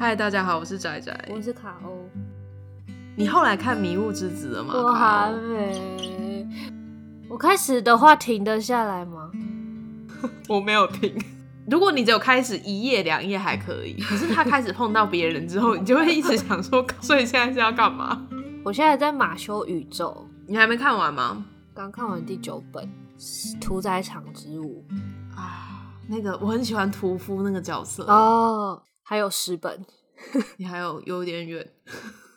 嗨，大家好，我是仔仔，我是卡欧。你后来看《迷雾之子》了吗？我还没。我开始的话停得下来吗？我没有停。如果你只有开始一页两页还可以，可是他开始碰到别人之后，你就会一直想说，所以现在是要干嘛？我现在在马修宇宙，你还没看完吗？刚看完第九本《屠宰场之舞》啊，那个我很喜欢屠夫那个角色哦。还有十本，你还有有点远，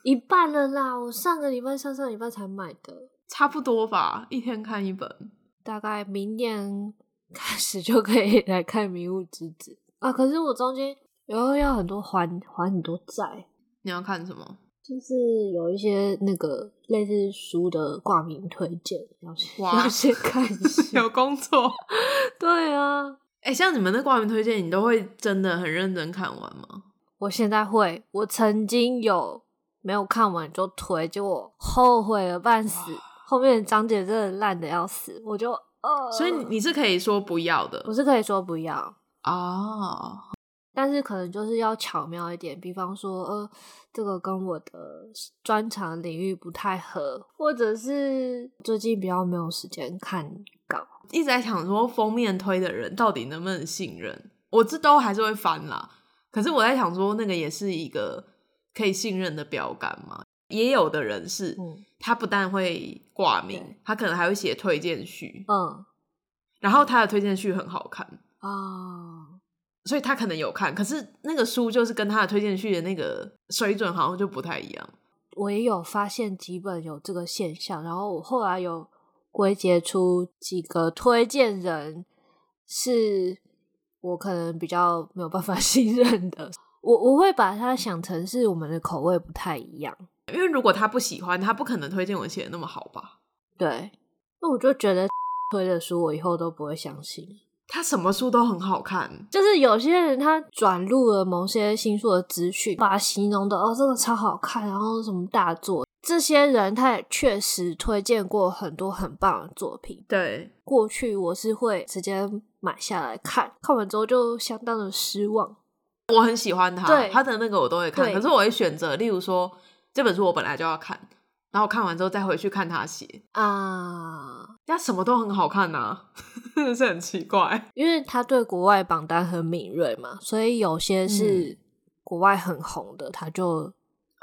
一半了啦！我上个礼拜、上上礼拜才买的，差不多吧，一天看一本，大概明年开始就可以来看《迷雾之子》啊。可是我中间有要很多还还很多债，你要看什么？就是有一些那个类似书的挂名推荐，要先哇要先看一下。有工作，对啊。哎、欸，像你们的挂名推荐，你都会真的很认真看完吗？我现在会，我曾经有没有看完就推，结果后悔了半死。后面的章节真的烂的要死，我就呃，所以你是可以说不要的，我是可以说不要哦，oh. 但是可能就是要巧妙一点，比方说呃，这个跟我的专长领域不太合，或者是最近比较没有时间看稿。一直在想说封面推的人到底能不能信任，我这都还是会翻啦。可是我在想说，那个也是一个可以信任的标杆嘛？也有的人是，他不但会挂名，他可能还会写推荐序，嗯，然后他的推荐序很好看啊，哦，所以他可能有看，可是那个书就是跟他的推荐序的那个水准好像就不太一样。我也有发现几本有这个现象，然后我后来有。归结出几个推荐人是我可能比较没有办法 信任的，我我会把它想成是我们的口味不太一样，因为如果他不喜欢，他不可能推荐我写的那么好吧？对，那我就觉得 推的书我以后都不会相信。他什么书都很好看，就是有些人他转录了某些新书的资讯，把它形容的哦，这个超好看，然后什么大作。这些人他也确实推荐过很多很棒的作品。对，过去我是会直接买下来看，看完之后就相当的失望。我很喜欢他，对他的那个我都会看，可是我会选择，例如说这本书我本来就要看，然后看完之后再回去看他写啊，他什么都很好看呐，真 的是很奇怪，因为他对国外榜单很敏锐嘛，所以有些是国外很红的，他就。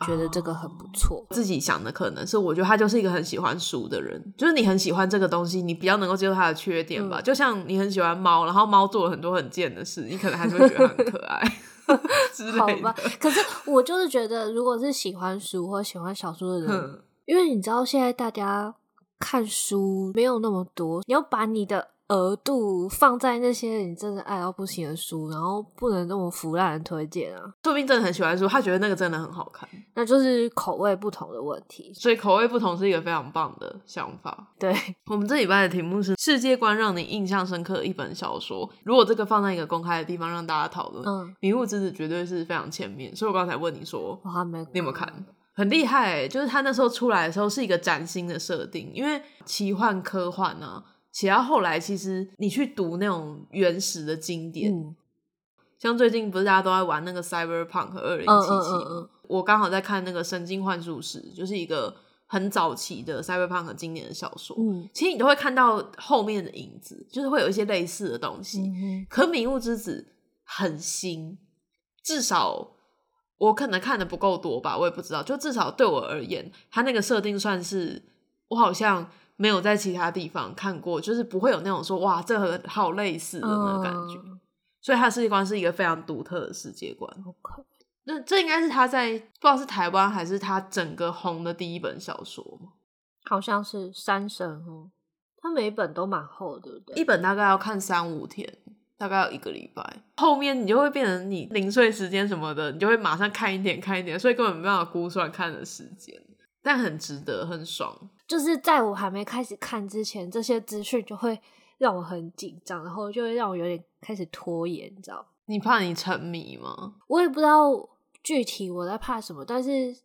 觉得这个很不错。Oh, 自己想的可能是，我觉得他就是一个很喜欢书的人，就是你很喜欢这个东西，你比较能够接受他的缺点吧。嗯、就像你很喜欢猫，然后猫做了很多很贱的事，你可能还是会觉得很可爱。好吧，可是我就是觉得，如果是喜欢书或喜欢小说的人，嗯、因为你知道现在大家看书没有那么多，你要把你的。额度放在那些你真的爱到不行的书，然后不能那么腐烂的推荐啊！说不定真的很喜欢书，他觉得那个真的很好看，那就是口味不同的问题。所以口味不同是一个非常棒的想法。对，我们这礼拜的题目是世界观让你印象深刻的一本小说。如果这个放在一个公开的地方让大家讨论，嗯，《迷雾之子》绝对是非常前面。所以我刚才问你说，我还没，你有没有看？很厉害欸，就是他那时候出来的时候是一个崭新的设定，因为奇幻科幻呢。写到后来，其实你去读那种原始的经典，嗯、像最近不是大家都在玩那个 Cyberpunk 二零七七，我刚好在看那个《神经幻术师》，就是一个很早期的 Cyberpunk 经典的小说。嗯，其实你都会看到后面的影子，就是会有一些类似的东西。嗯、可《迷雾之子》很新，至少我可能看的不够多吧，我也不知道。就至少对我而言，它那个设定算是我好像。没有在其他地方看过，就是不会有那种说哇，这和好类似的那种感觉，嗯、所以他的世界观是一个非常独特的世界观。Okay. 那这应该是他在不知道是台湾还是他整个红的第一本小说吗？好像是三神哦，他每一本都蛮厚的，对不对？一本大概要看三五天，大概要一个礼拜。后面你就会变成你零碎时间什么的，你就会马上看一点看一点，所以根本没办法估算看的时间。但很值得，很爽。就是在我还没开始看之前，这些资讯就会让我很紧张，然后就会让我有点开始拖延，你知道？你怕你沉迷吗？我也不知道具体我在怕什么，但是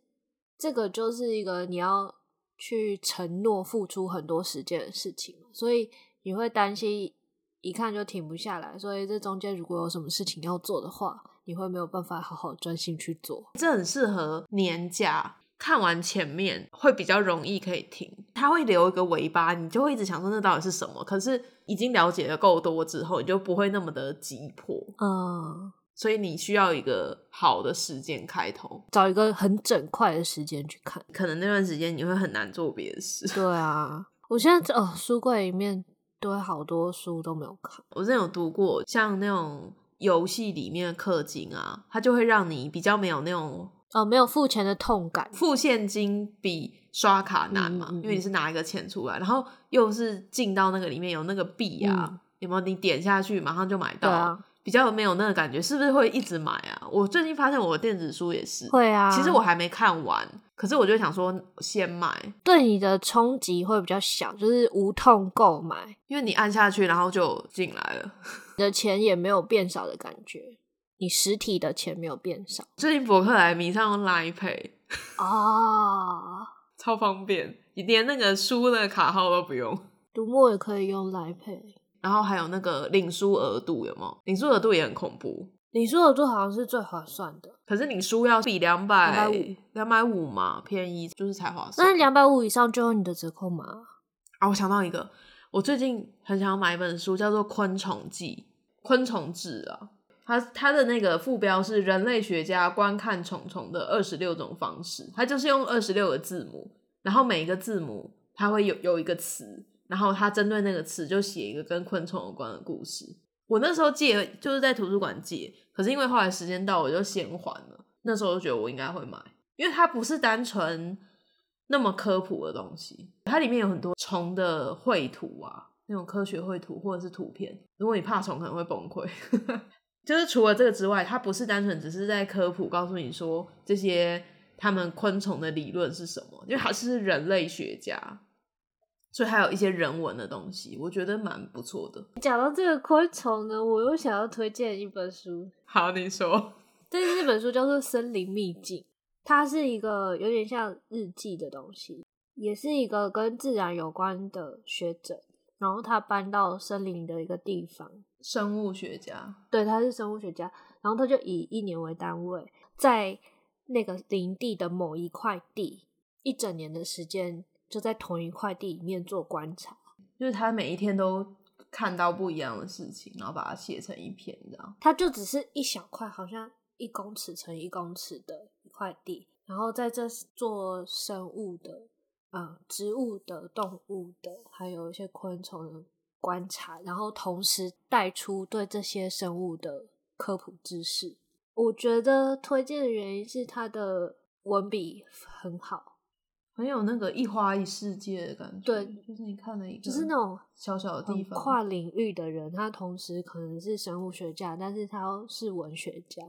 这个就是一个你要去承诺付出很多时间的事情，所以你会担心一看就停不下来。所以这中间如果有什么事情要做的话，你会没有办法好好专心去做。这很适合年假看完前面会比较容易可以停，它会留一个尾巴，你就会一直想说那到底是什么。可是已经了解的够多之后，你就不会那么的急迫。嗯，所以你需要一个好的时间开头，找一个很整块的时间去看。可能那段时间你会很难做别的事。对啊，我现在哦，书柜里面都有好多书都没有看。我之前有读过，像那种。游戏里面的氪金啊，它就会让你比较没有那种哦，没有付钱的痛感。付现金比刷卡难嘛，嗯嗯嗯，因为你是拿一个钱出来，然后又是进到那个里面有那个币啊，嗯、有没有？你点下去马上就买到，啊、比较没有那个感觉，是不是会一直买啊？我最近发现我的电子书也是会啊，其实我还没看完，可是我就想说先买，对你的冲击会比较小，就是无痛购买，因为你按下去然后就进来了。你的钱也没有变少的感觉，你实体的钱没有变少。最近博客来迷上用 Line Pay 啊 超方便，你连那个书的卡号都不用。读墨也可以用 Line Pay，然后还有那个领书额度有没有？领书额度也很恐怖，领书额度好像是最划算的，可是领书要比两百两百五嘛，便宜就是才划算。那两百五以上就有你的折扣码啊！我想到一个。我最近很想要买一本书，叫做《昆虫记》，昆虫志啊。它它的那个副标是“人类学家观看虫虫的二十六种方式”，它就是用二十六个字母，然后每一个字母它会有有一个词，然后它针对那个词就写一个跟昆虫有关的故事。我那时候借就是在图书馆借，可是因为后来时间到，我就先还了。那时候就觉得我应该会买，因为它不是单纯。那么科普的东西，它里面有很多虫的绘图啊，那种科学绘图或者是图片。如果你怕虫，可能会崩溃。就是除了这个之外，它不是单纯只是在科普，告诉你说这些他们昆虫的理论是什么，因为它是人类学家，所以还有一些人文的东西，我觉得蛮不错的。讲到这个昆虫呢，我又想要推荐一本书。好，你说。这这本书叫做《森林秘境》。它是一个有点像日记的东西，也是一个跟自然有关的学者，然后他搬到森林的一个地方，生物学家，对，他是生物学家，然后他就以一年为单位，在那个林地的某一块地，一整年的时间就在同一块地里面做观察，就是他每一天都看到不一样的事情，然后把它写成一篇这样，他就只是一小块，好像一公尺乘一公尺的一。块地，然后在这做生物的，嗯，植物的、动物的，还有一些昆虫的观察，然后同时带出对这些生物的科普知识。我觉得推荐的原因是它的文笔很好，很有那个一花一世界的感觉。对，就是你看了一个，就是那种小小的地方，跨领域的人，他同时可能是生物学家，但是他是文学家。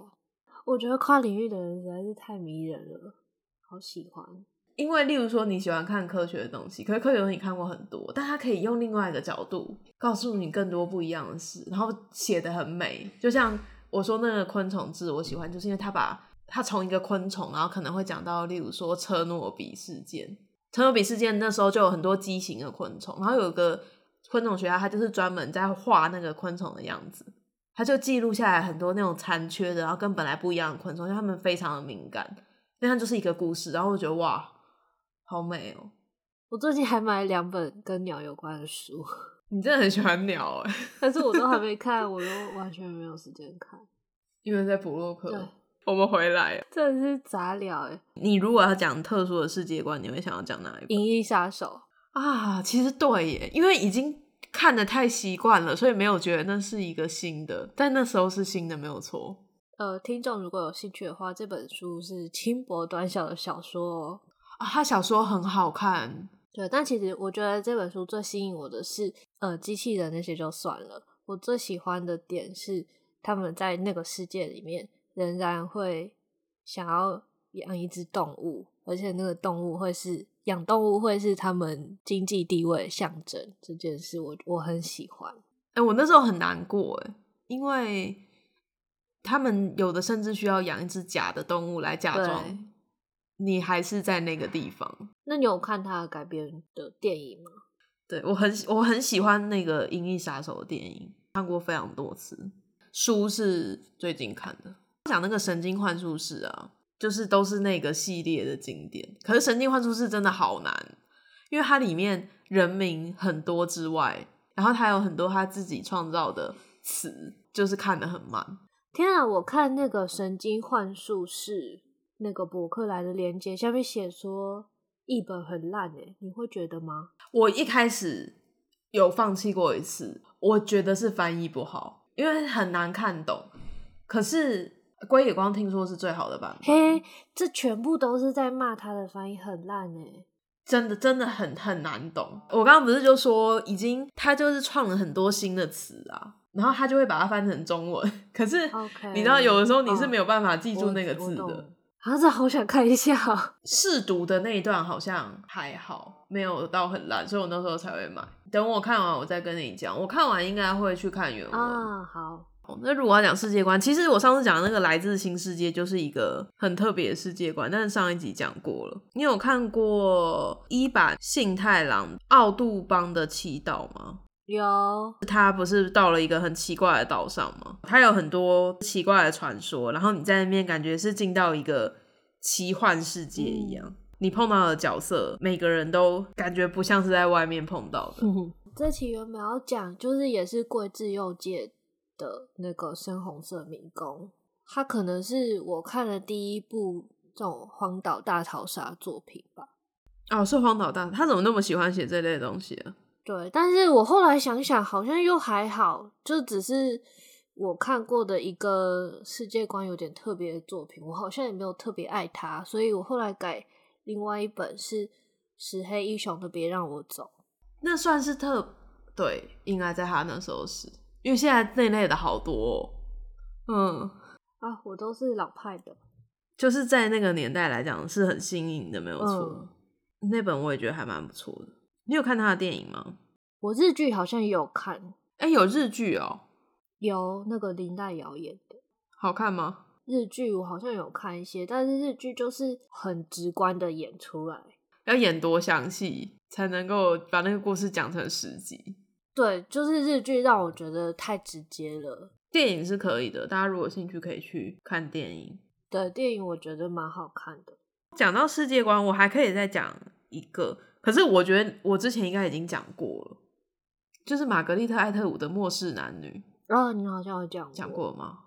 我觉得跨领域的人实在是太迷人了，好喜欢。因为例如说你喜欢看科学的东西，可是科学东西你看过很多，但他可以用另外一个角度告诉你更多不一样的事，然后写得很美。就像我说那个昆虫志，我喜欢，就是因为他把他从一个昆虫，然后可能会讲到，例如说车诺比事件。车诺比事件那时候就有很多畸形的昆虫，然后有一个昆虫学家，他就是专门在画那个昆虫的样子。他就记录下来很多那种残缺的，然后跟本来不一样的昆虫，因为他们非常的敏感。那它就是一个故事，然后我觉得哇，好美哦！我最近还买了两本跟鸟有关的书。你真的很喜欢鸟哎，但是我都还没 看，我都完全没有时间看，因为在补洛克。我们回来，真的是杂聊哎。你如果要讲特殊的世界观，你会想要讲哪一本？银翼杀手啊，其实对耶，因为已经。看的太习惯了，所以没有觉得那是一个新的，但那时候是新的，没有错。呃，听众如果有兴趣的话，这本书是轻薄短小的小说哦。啊，他小说很好看，对。但其实我觉得这本书最吸引我的是，呃，机器人那些就算了，我最喜欢的点是他们在那个世界里面仍然会想要养一只动物，而且那个动物会是。养动物会是他们经济地位的象征，这件事我我很喜欢。哎、欸，我那时候很难过，哎，因为他们有的甚至需要养一只假的动物来假装你还是在那个地方。那你有看他改编的电影吗？对，我很我很喜欢那个《银翼杀手》的电影，看过非常多次。书是最近看的。讲那个神经幻术士啊，就是都是那个系列的经典。可是神经幻术士真的好难，因为它里面人名很多之外，然后它有很多他自己创造的词，就是看得很慢。天啊！我看那个神经幻术士那个博客来的链接，下面写说译本很烂诶，你会觉得吗？我一开始有放弃过一次，我觉得是翻译不好，因为很难看懂。可是龟野光听说是最好的版本。嘿，这全部都是在骂他的翻译很烂诶，真的真的很很难懂。我刚刚不是就说已经他就是创了很多新的词啊。然后他就会把它翻成中文，可是你知道，有的时候你是没有办法记住那个字的。啊，这好想看一下。试读的那一段好像还好，没有到很烂，所以我那时候才会买。等我看完，我再跟你讲。我看完应该会去看原文。啊，好。那如果要讲世界观，其实我上次讲的那个来自新世界就是一个很特别的世界观，但是上一集讲过了。你有看过一版《信太郎奥杜邦的祈祷吗？有，他不是到了一个很奇怪的岛上吗？他有很多奇怪的传说，然后你在那边感觉是进到一个奇幻世界一样。嗯、你碰到的角色，每个人都感觉不像是在外面碰到的。嗯、这期原本要讲，就是也是贵志祐介的那个深红色迷宫，他可能是我看的第一部这种荒岛大逃杀作品吧。哦，是荒岛大，他怎么那么喜欢写这类的东西啊？对，但是我后来想想，好像又还好，就只是我看过的一个世界观有点特别的作品，我好像也没有特别爱它，所以我后来改另外一本是石黑一雄的《别让我走》，那算是特对，应该在他那时候是，因为现在那类的好多，哦，嗯。啊，我都是老派的，就是在那个年代来讲是很新颖的，没有错，嗯，那本我也觉得还蛮不错的。你有看他的电影吗？我日剧好像也有看，哎、欸，有日剧哦，有那个林黛瑶演的，好看吗？日剧我好像有看一些，但是日剧就是很直观的演出来，要演多详细才能够把那个故事讲成十集？对，就是日剧让我觉得太直接了。电影是可以的，大家如果有兴趣可以去看电影。对，电影我觉得蛮好看的。讲到世界观，我还可以再讲一个。可是我觉得我之前应该已经讲过了，就是玛格丽特·艾特伍的《末世男女》。哦，你好像有讲讲过吗？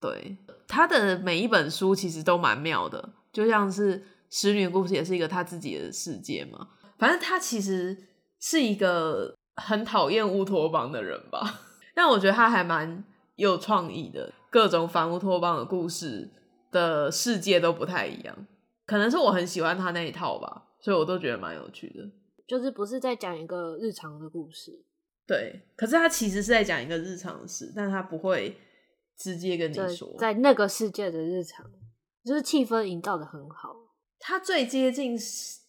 对，他的每一本书其实都蛮妙的，就像是《使女故事》也是一个他自己的世界嘛。反正他其实是一个很讨厌乌托邦的人吧，但我觉得他还蛮有创意的，各种反乌托邦的故事的世界都不太一样，可能是我很喜欢他那一套吧。所以我都觉得蛮有趣的，就是不是在讲一个日常的故事，对。可是他其实是在讲一个日常的事，但他不会直接跟你说，在那个世界的日常，就是气氛营造的很好。他最接近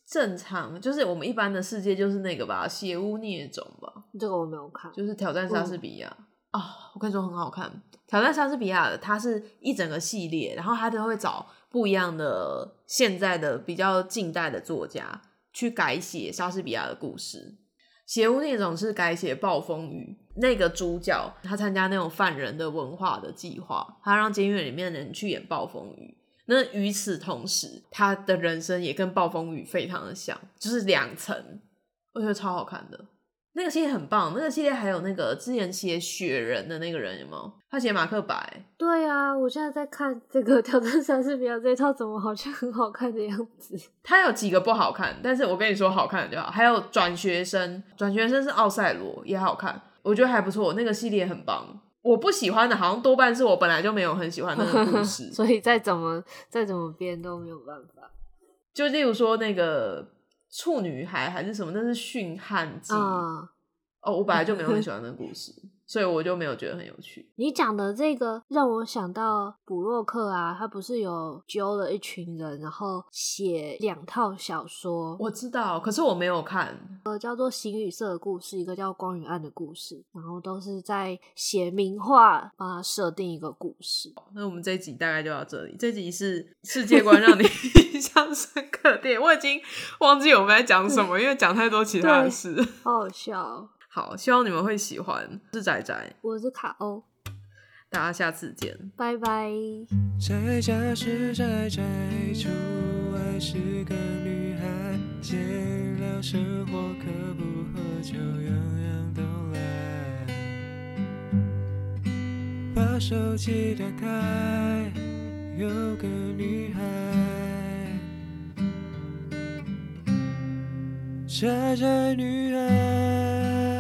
正常，就是我们一般的世界，就是那个吧，血污孽种吧。这个我没有看，就是挑战莎士比亚啊、嗯哦！我跟你说很好看，挑战莎士比亚的，它是一整个系列，然后他都会找。不一样的现在的比较近代的作家去改写莎士比亚的故事，邪屋那种是改写暴风雨。那个主角他参加那种犯人的文化的计划，他让监狱里面的人去演暴风雨。那与此同时，他的人生也跟暴风雨非常的像，就是两层，我觉得超好看的。那个系列很棒，那个系列还有那个之前写雪人的那个人有没有？他写马克白。对啊，我现在在看这个挑战莎士比亚这一套，怎么好像很好看的样子？他有几个不好看，但是我跟你说好看的就好。还有转学生，转学生是奥赛罗也好看，我觉得还不错。那个系列很棒。我不喜欢的，好像多半是我本来就没有很喜欢那个故事，所以再怎么再怎么编都没有办法。就例如说那个。处女孩还是什么？那是驯汉记哦，我本来就没有很 喜欢那个故事。所以我就没有觉得很有趣。你讲的这个让我想到布洛克啊，他不是有揪了一群人，然后写两套小说。我知道，可是我没有看。呃，叫做《形与色的故事》，一个叫《光与暗的故事》，然后都是在写名画，帮他设定一个故事。那我们这一集大概就到这里。这集是世界观让你 印象深刻的电影，我已经忘记我们在讲什么，因为讲太多其他的事，好好笑。好，希望你们会喜欢。是仔仔，我是卡欧。大家下次见，拜拜。在家是宅宅出外是个女孩，闲聊生活可不喝酒，样样都来。把手机打开，有个女孩，宅宅女孩。